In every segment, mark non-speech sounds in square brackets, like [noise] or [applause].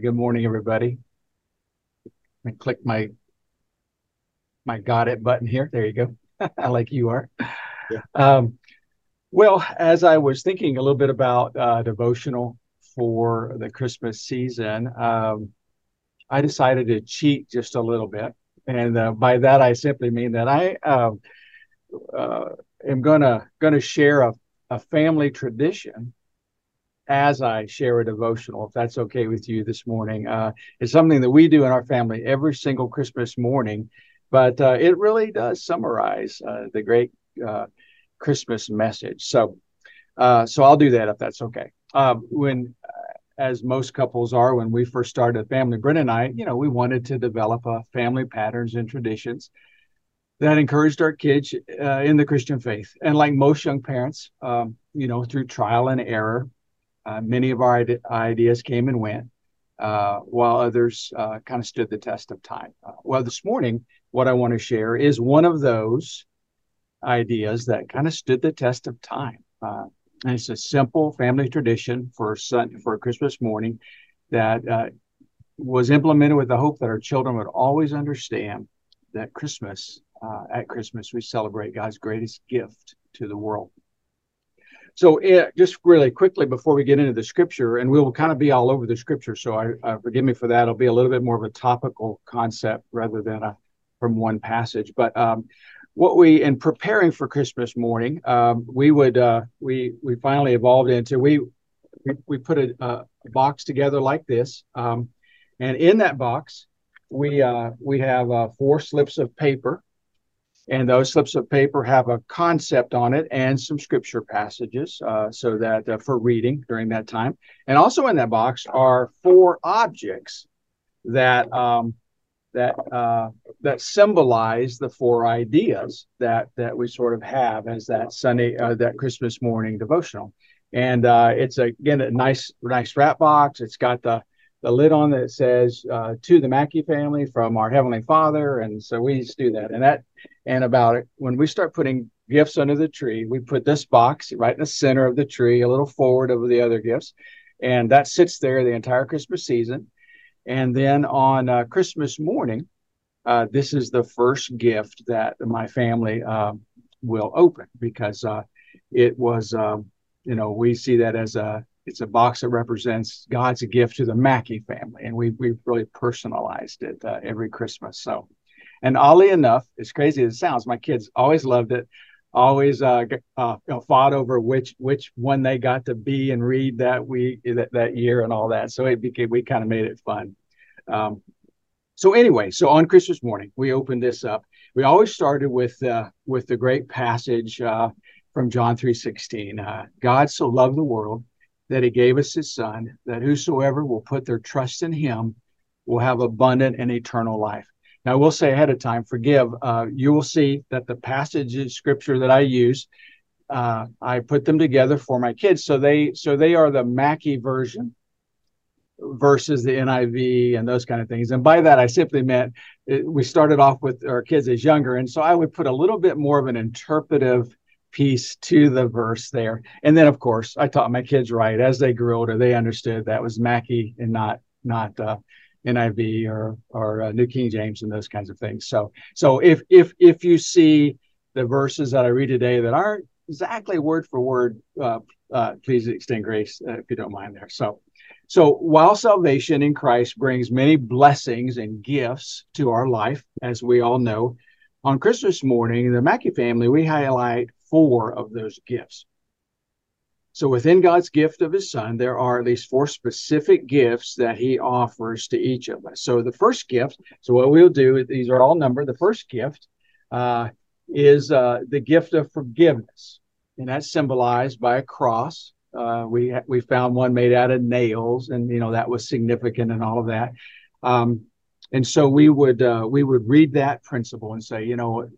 Good morning, everybody. I click my my got it button here. There you go. [laughs] I like you are. Yeah. Um, well, as I was thinking a little bit about uh, devotional for the Christmas season, um, I decided to cheat just a little bit, and uh, by that I simply mean that I um, uh, am gonna gonna share a, a family tradition as I share a devotional, if that's okay with you this morning. Uh, it's something that we do in our family every single Christmas morning, but uh, it really does summarize uh, the great uh, Christmas message. So, uh, so I'll do that if that's okay. Um, when, uh, as most couples are, when we first started a family, Brent and I, you know, we wanted to develop family patterns and traditions that encouraged our kids in the Christian faith. And like most young parents, um, you know, through trial and error, uh, many of our ideas came and went, uh, while others uh, kind of stood the test of time. Uh, well, this morning, what I want to share is one of those ideas that kind of stood the test of time. Uh, and it's a simple family tradition for for Christmas morning that uh, was implemented with the hope that our children would always understand that Christmas, at Christmas, we celebrate God's greatest gift to the world. So, it, just really quickly before we get into the scripture, and we will kind of be all over the scripture. So, I, uh, forgive me for that. It'll be a little bit more of a topical concept rather than a from one passage. But um, what we, in preparing for Christmas morning, um, we would uh, we we finally evolved into we we, put a, a, box together like this, um, and in that box we uh, we have uh, four slips of paper and those slips of paper have a concept on it and some scripture passages uh, so that uh, for reading during that time. And also in that box are four objects that um, that uh, that symbolize the four ideas that that we sort of have as that Sunday uh, that Christmas morning devotional. And uh, it's again a nice nice wrap box. It's got the the lid on that says uh, to the Mackey family from our Heavenly Father. And so we just do that. And that, and about it, when we start putting gifts under the tree, we put this box right in the center of the tree, a little forward of the other gifts. And that sits there the entire Christmas season. And then on uh, Christmas morning, uh, this is the first gift that my family uh, will open because uh, it was, um, you know, we see that as a it's a box that represents God's gift to the Mackey family, and we we've really personalized it uh, every Christmas. So, and oddly enough, as crazy as it sounds, my kids always loved it. Always uh, uh, you know, fought over which which one they got to be and read that week that, that year and all that. So it became we kind of made it fun. Um, so anyway, so on Christmas morning we opened this up. We always started with uh, with the great passage uh, from John three sixteen. Uh, God so loved the world that he gave us his son, that whosoever will put their trust in him will have abundant and eternal life. Now, I will say ahead of time, forgive. Uh, you will see that the passages of scripture that I use, uh, I put them together for my kids, so they so they are the Mackey version versus the NIV and those kind of things. And by that, I simply meant it, we started off with our kids as younger, and so I would put a little bit more of an interpretive piece to the verse there. And then, of course, I taught my kids right as they grew older. They understood that was Mackey and not not uh, NIV or or uh, New King James and those kinds of things. So so if if if you see the verses that I read today that aren't exactly word for word, uh, uh please extend grace uh, if you don't mind there. So. So while salvation in Christ brings many blessings and gifts to our life, as we all know, on Christmas morning, the Mackey family, we highlight four of those gifts. So within God's gift of his son, there are at least four specific gifts that he offers to each of us. So the first gift, so what we'll do, these are all numbered. The first gift uh, is uh, the gift of forgiveness, and that's symbolized by a cross. Uh, we we found one made out of nails, and you know that was significant and all of that. Um, and so we would uh, we would read that principle and say, you know,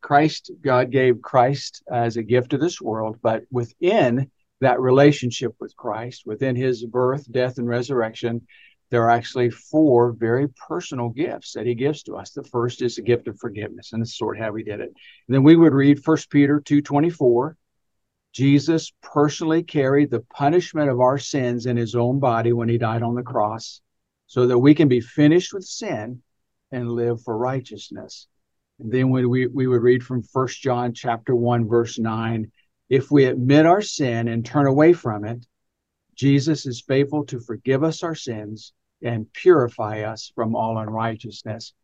Christ, God gave Christ as a gift to this world, but within that relationship with Christ, within His birth, death, and resurrection, there are actually four very personal gifts that He gives to us. The first is the gift of forgiveness, and this is sort of how we did it. And then we would read First Peter two twenty four. Jesus personally carried the punishment of our sins in His own body when He died on the cross so that we can be finished with sin and live for righteousness. And then when we, we would read from First John chapter 1, verse 9, if we admit our sin and turn away from it, Jesus is faithful to forgive us our sins and purify us from all unrighteousness.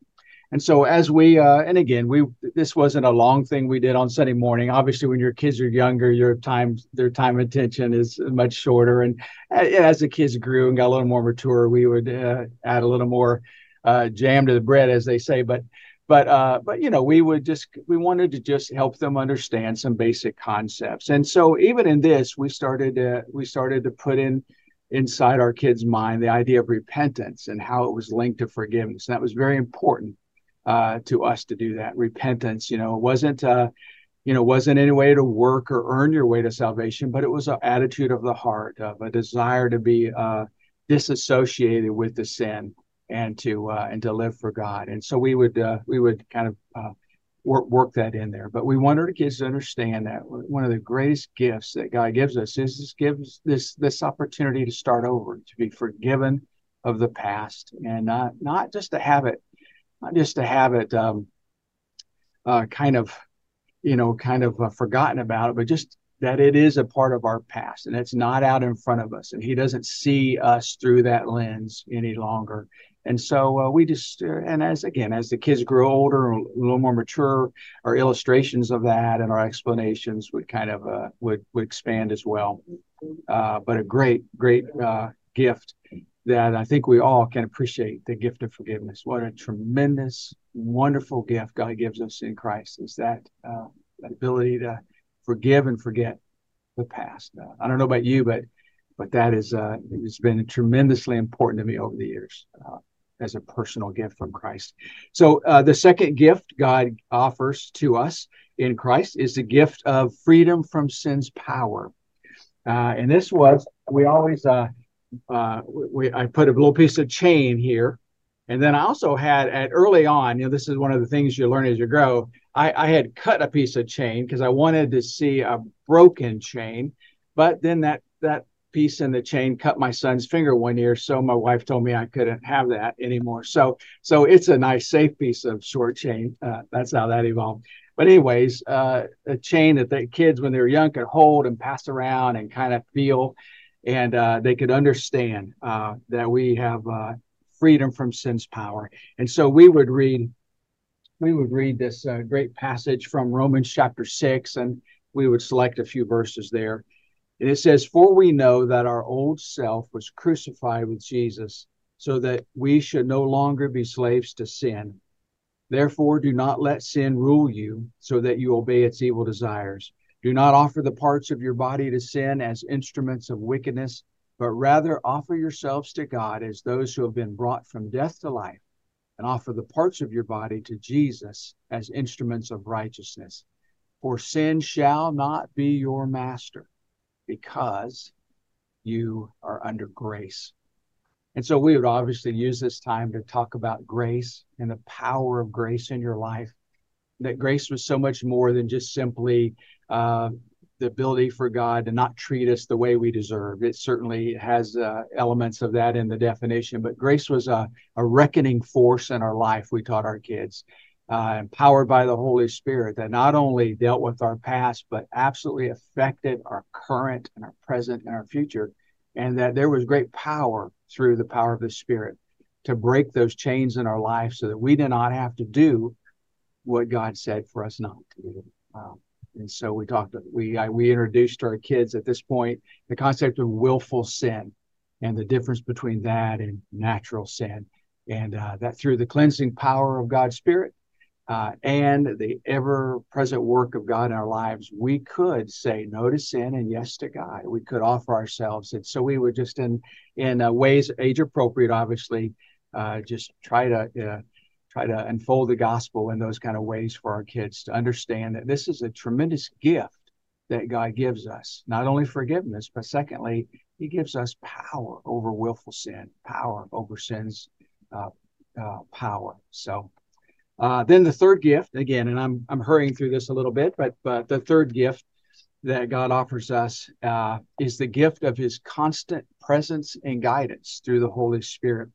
And so as we uh, and again we this wasn't a long thing we did on Sunday morning. Obviously, when your kids are younger, your time their time attention is much shorter. And as the kids grew and got a little more mature, we would uh, add a little more uh, jam to the bread, as they say. But but uh, but you know we would just we wanted to just help them understand some basic concepts. And so even in this, we started to, we started to put in inside our kids' mind the idea of repentance and how it was linked to forgiveness. And that was very important uh, to us to do that. Repentance, you know, it wasn't uh, you know wasn't any way to work or earn your way to salvation, but it was an attitude of the heart, of a desire to be uh, disassociated with the sin and to uh, and to live for God. And so we would uh, we would kind of uh, work work that in there. But we want our kids to understand that one of the greatest gifts that God gives us is this gives this this opportunity to start over, to be forgiven of the past, and not not just to have it just to have it um, uh, kind of, you know, kind of uh, forgotten about it, but just that it is a part of our past and it's not out in front of us. And he doesn't see us through that lens any longer. And so uh, we just, uh, and as again, as the kids grow older, a little more mature, our illustrations of that and our explanations would kind of uh, would would expand as well. Uh, but a great, great gift that I think we all can appreciate the gift of forgiveness. What a tremendous, wonderful gift God gives us in Christ is that, uh, that ability to forgive and forget the past. Uh, I don't know about you, but but that is uh, it's been tremendously important to me over the years uh, as a personal gift from Christ. So uh, the second gift God offers to us in Christ is the gift of freedom from sin's power. Uh, and this was we always uh, we, I put a little piece of chain here. And then I also had at early on, you know, this is one of the things you learn as you grow. I, I had cut a piece of chain because I wanted to see a broken chain, but then that that piece in the chain cut my son's finger one year, so my wife told me I couldn't have that anymore. So so it's a nice safe piece of short chain. Uh, that's how that evolved. But anyways, uh, a chain that the kids when they were young could hold and pass around and kind of feel and uh, they could understand uh, that we have uh, freedom from sin's power. And so we would read, we would read this uh, great passage from Romans chapter six, and we would select a few verses there. And it says, "For we know that our old self was crucified with Jesus, so that we should no longer be slaves to sin." Therefore, do not let sin rule you so that you obey its evil desires. Do not offer the parts of your body to sin as instruments of wickedness, but rather offer yourselves to God as those who have been brought from death to life, and offer the parts of your body to Jesus as instruments of righteousness. For sin shall not be your master, because you are under grace. And so we would obviously use this time to talk about grace and the power of grace in your life. That grace was so much more than just simply uh, the ability for God to not treat us the way we deserve. It certainly has uh, elements of that in the definition, but grace was a, a reckoning force in our life, we taught our kids, uh, empowered by the Holy Spirit that not only dealt with our past, but absolutely affected our current and our present and our future. And that there was great power through the power of the Spirit to break those chains in our life so that we did not have to do what God said for us not to do. Um, and so we talked, we I, we introduced our kids at this point the concept of willful sin and the difference between that and natural sin, and uh, that through the cleansing power of God's Spirit uh, and the ever-present work of God in our lives, we could say no to sin and yes to God. We could offer ourselves, and so we would just in in uh, ways age appropriate, obviously, uh, just try to uh, try to unfold the gospel in those kind of ways for our kids to understand that this is a tremendous gift that God gives us, not only forgiveness, but secondly, He gives us power over willful sin, power over sin's uh, uh, power. So, uh, then the third gift, again, and I'm I'm hurrying through this a little bit, but but the third gift that God offers us uh, is the gift of His constant presence and guidance through the Holy Spirit.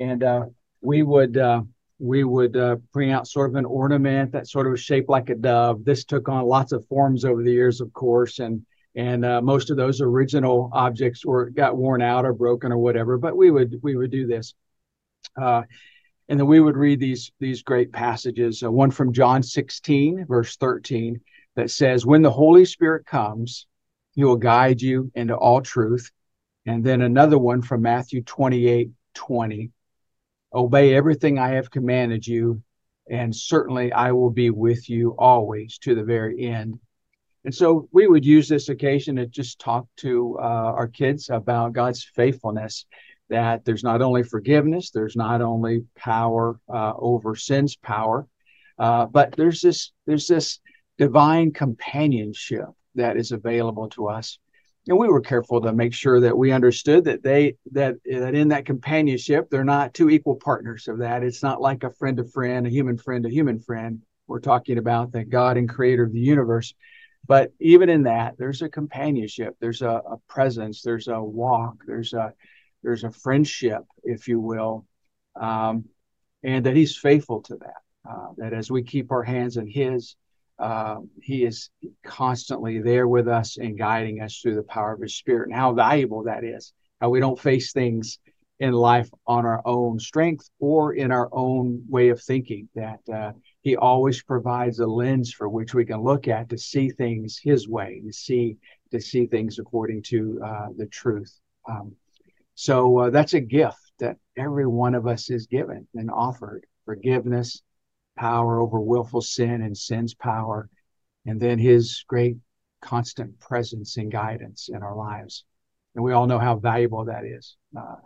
and uh, we would uh, we would uh, bring out sort of an ornament that sort of was shaped like a dove. This took on lots of forms over the years, of course, and and uh, most of those original objects were got worn out or broken or whatever. But we would we would do this, uh, and then we would read these these great passages. Uh, one from John 16, verse 13, that says, "When the Holy Spirit comes, He will guide you into all truth." And then another one from Matthew 28, 20 Obey everything I have commanded you, and certainly I will be with you always to the very end. And so we would use this occasion to just talk to uh, our kids about God's faithfulness. That there's not only forgiveness, there's not only power uh, over sin's power, uh, but there's this there's this divine companionship that is available to us and we were careful to make sure that we understood that they that that in that companionship they're not two equal partners of that. It's not like a friend to friend a human friend to human friend. We're talking about the god and creator of the universe. But even in that there's a companionship. There's a, a presence. There's a walk. There's a there's a friendship if you will. Um, and that he's faithful to that uh, that as we keep our hands in his uh, he is constantly there with us and guiding us through the power of his spirit and how valuable that is. How we don't face things in life on our own strength or in our own way of thinking that uh, he always provides a lens for which we can look at to see things his way to see to see things according to uh, the truth. Um, so uh, that's a gift that every one of us is given and offered forgiveness power over willful sin and sin's power, and then his great constant presence and guidance in our lives. And we all know how valuable that is. Uh,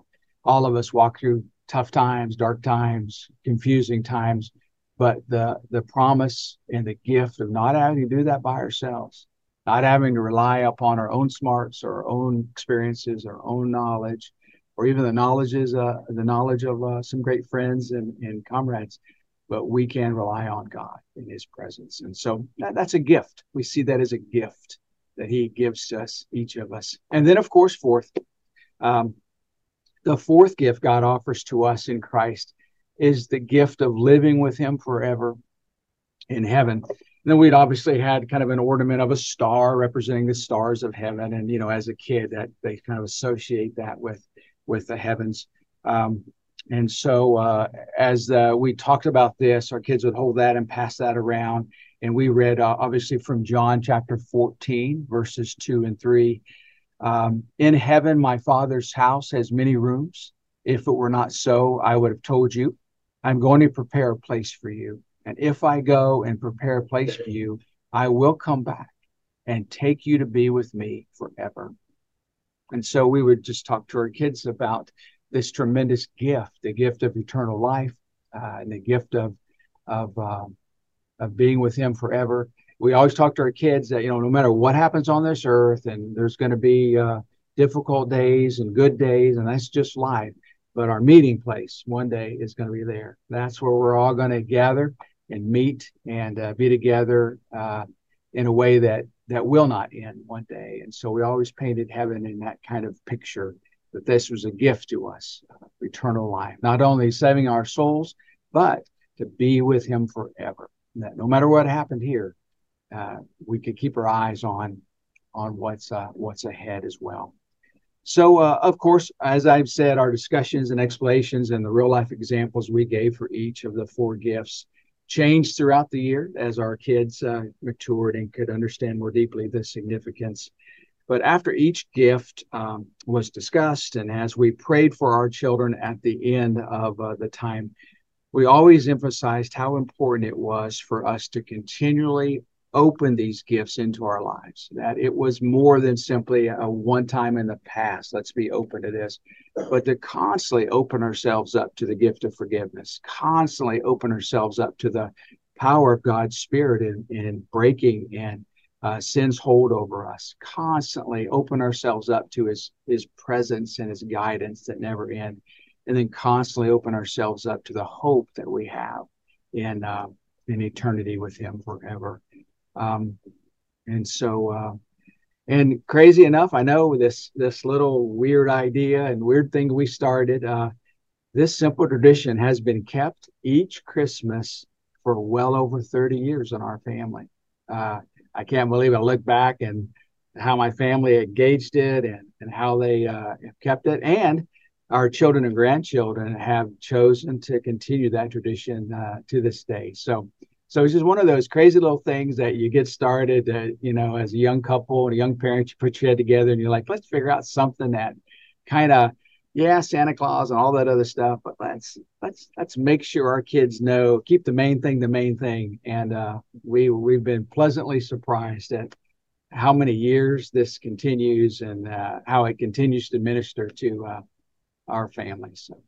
all of us walk through tough times, dark times, confusing times, but the the promise and the gift of not having to do that by ourselves, not having to rely upon our own smarts or our own experiences, our own knowledge, or even the knowledges, uh, the knowledge of uh, some great friends and, and comrades, but we can rely on God in His presence. And so that, that's a gift. We see that as a gift that He gives us, each of us. And then, of course, fourth, um, the fourth gift God offers to us in Christ is the gift of living with Him forever in heaven. And then we'd obviously had kind of an ornament of a star representing the stars of heaven, and you know, as a kid, that they kind of associate that with with the heavens. Um, and so, uh, as uh, we talked about this, our kids would hold that and pass that around. And we read, uh, obviously, from John chapter 14, verses 2 and 3. Um, in heaven, my Father's house has many rooms. If it were not so, I would have told you. I'm going to prepare a place for you. And if I go and prepare a place for you, I will come back and take you to be with me forever. And so we would just talk to our kids about this tremendous gift, the gift of eternal life, uh, and the gift of of um, of being with Him forever. We always talk to our kids that you know no matter what happens on this earth, and there's going to be uh, difficult days and good days, and that's just life. But our meeting place one day is going to be there. That's where we're all going to gather and meet and uh, be together uh, in a way that that will not end one day. And so we always painted heaven in that kind of picture that this was a gift to us, eternal life, not only saving our souls, but to be with Him forever. That no matter what happened here, uh, we could keep our eyes on on what's uh, what's ahead as well. So, uh, of course, as I've said, our discussions and explanations and the real life examples we gave for each of the four gifts changed throughout the year as our kids uh, matured and could understand more deeply the significance but after each gift um, was discussed, and as we prayed for our children at the end of uh, the time, we always emphasized how important it was for us to continually open these gifts into our lives. That it was more than simply a one time in the past, let's be open to this, but to constantly open ourselves up to the gift of forgiveness, constantly open ourselves up to the power of God's Spirit in, in breaking and uh, sin's hold over us. Constantly open ourselves up to His His presence and His guidance that never end, and then constantly open ourselves up to the hope that we have in uh, in eternity with Him forever. Um, and so, uh, and crazy enough, I know this this little weird idea and weird thing we started. Uh, this simple tradition has been kept each Christmas for well over 30 years in our family. I can't believe I look back and how my family engaged it and, and how they uh, kept it. And our children and grandchildren have chosen to continue that tradition uh, to this day. So, so it's just one of those crazy little things that you get started, uh, you know, as a young couple and a young parent, you put your head together and you're like, let's figure out something that kind of, yeah, Santa Claus and all that other stuff, but let's let's let's make sure our kids know, keep the main thing the main thing. And uh, we we've been pleasantly surprised at how many years this continues and uh, how it continues to minister to uh, our families. So.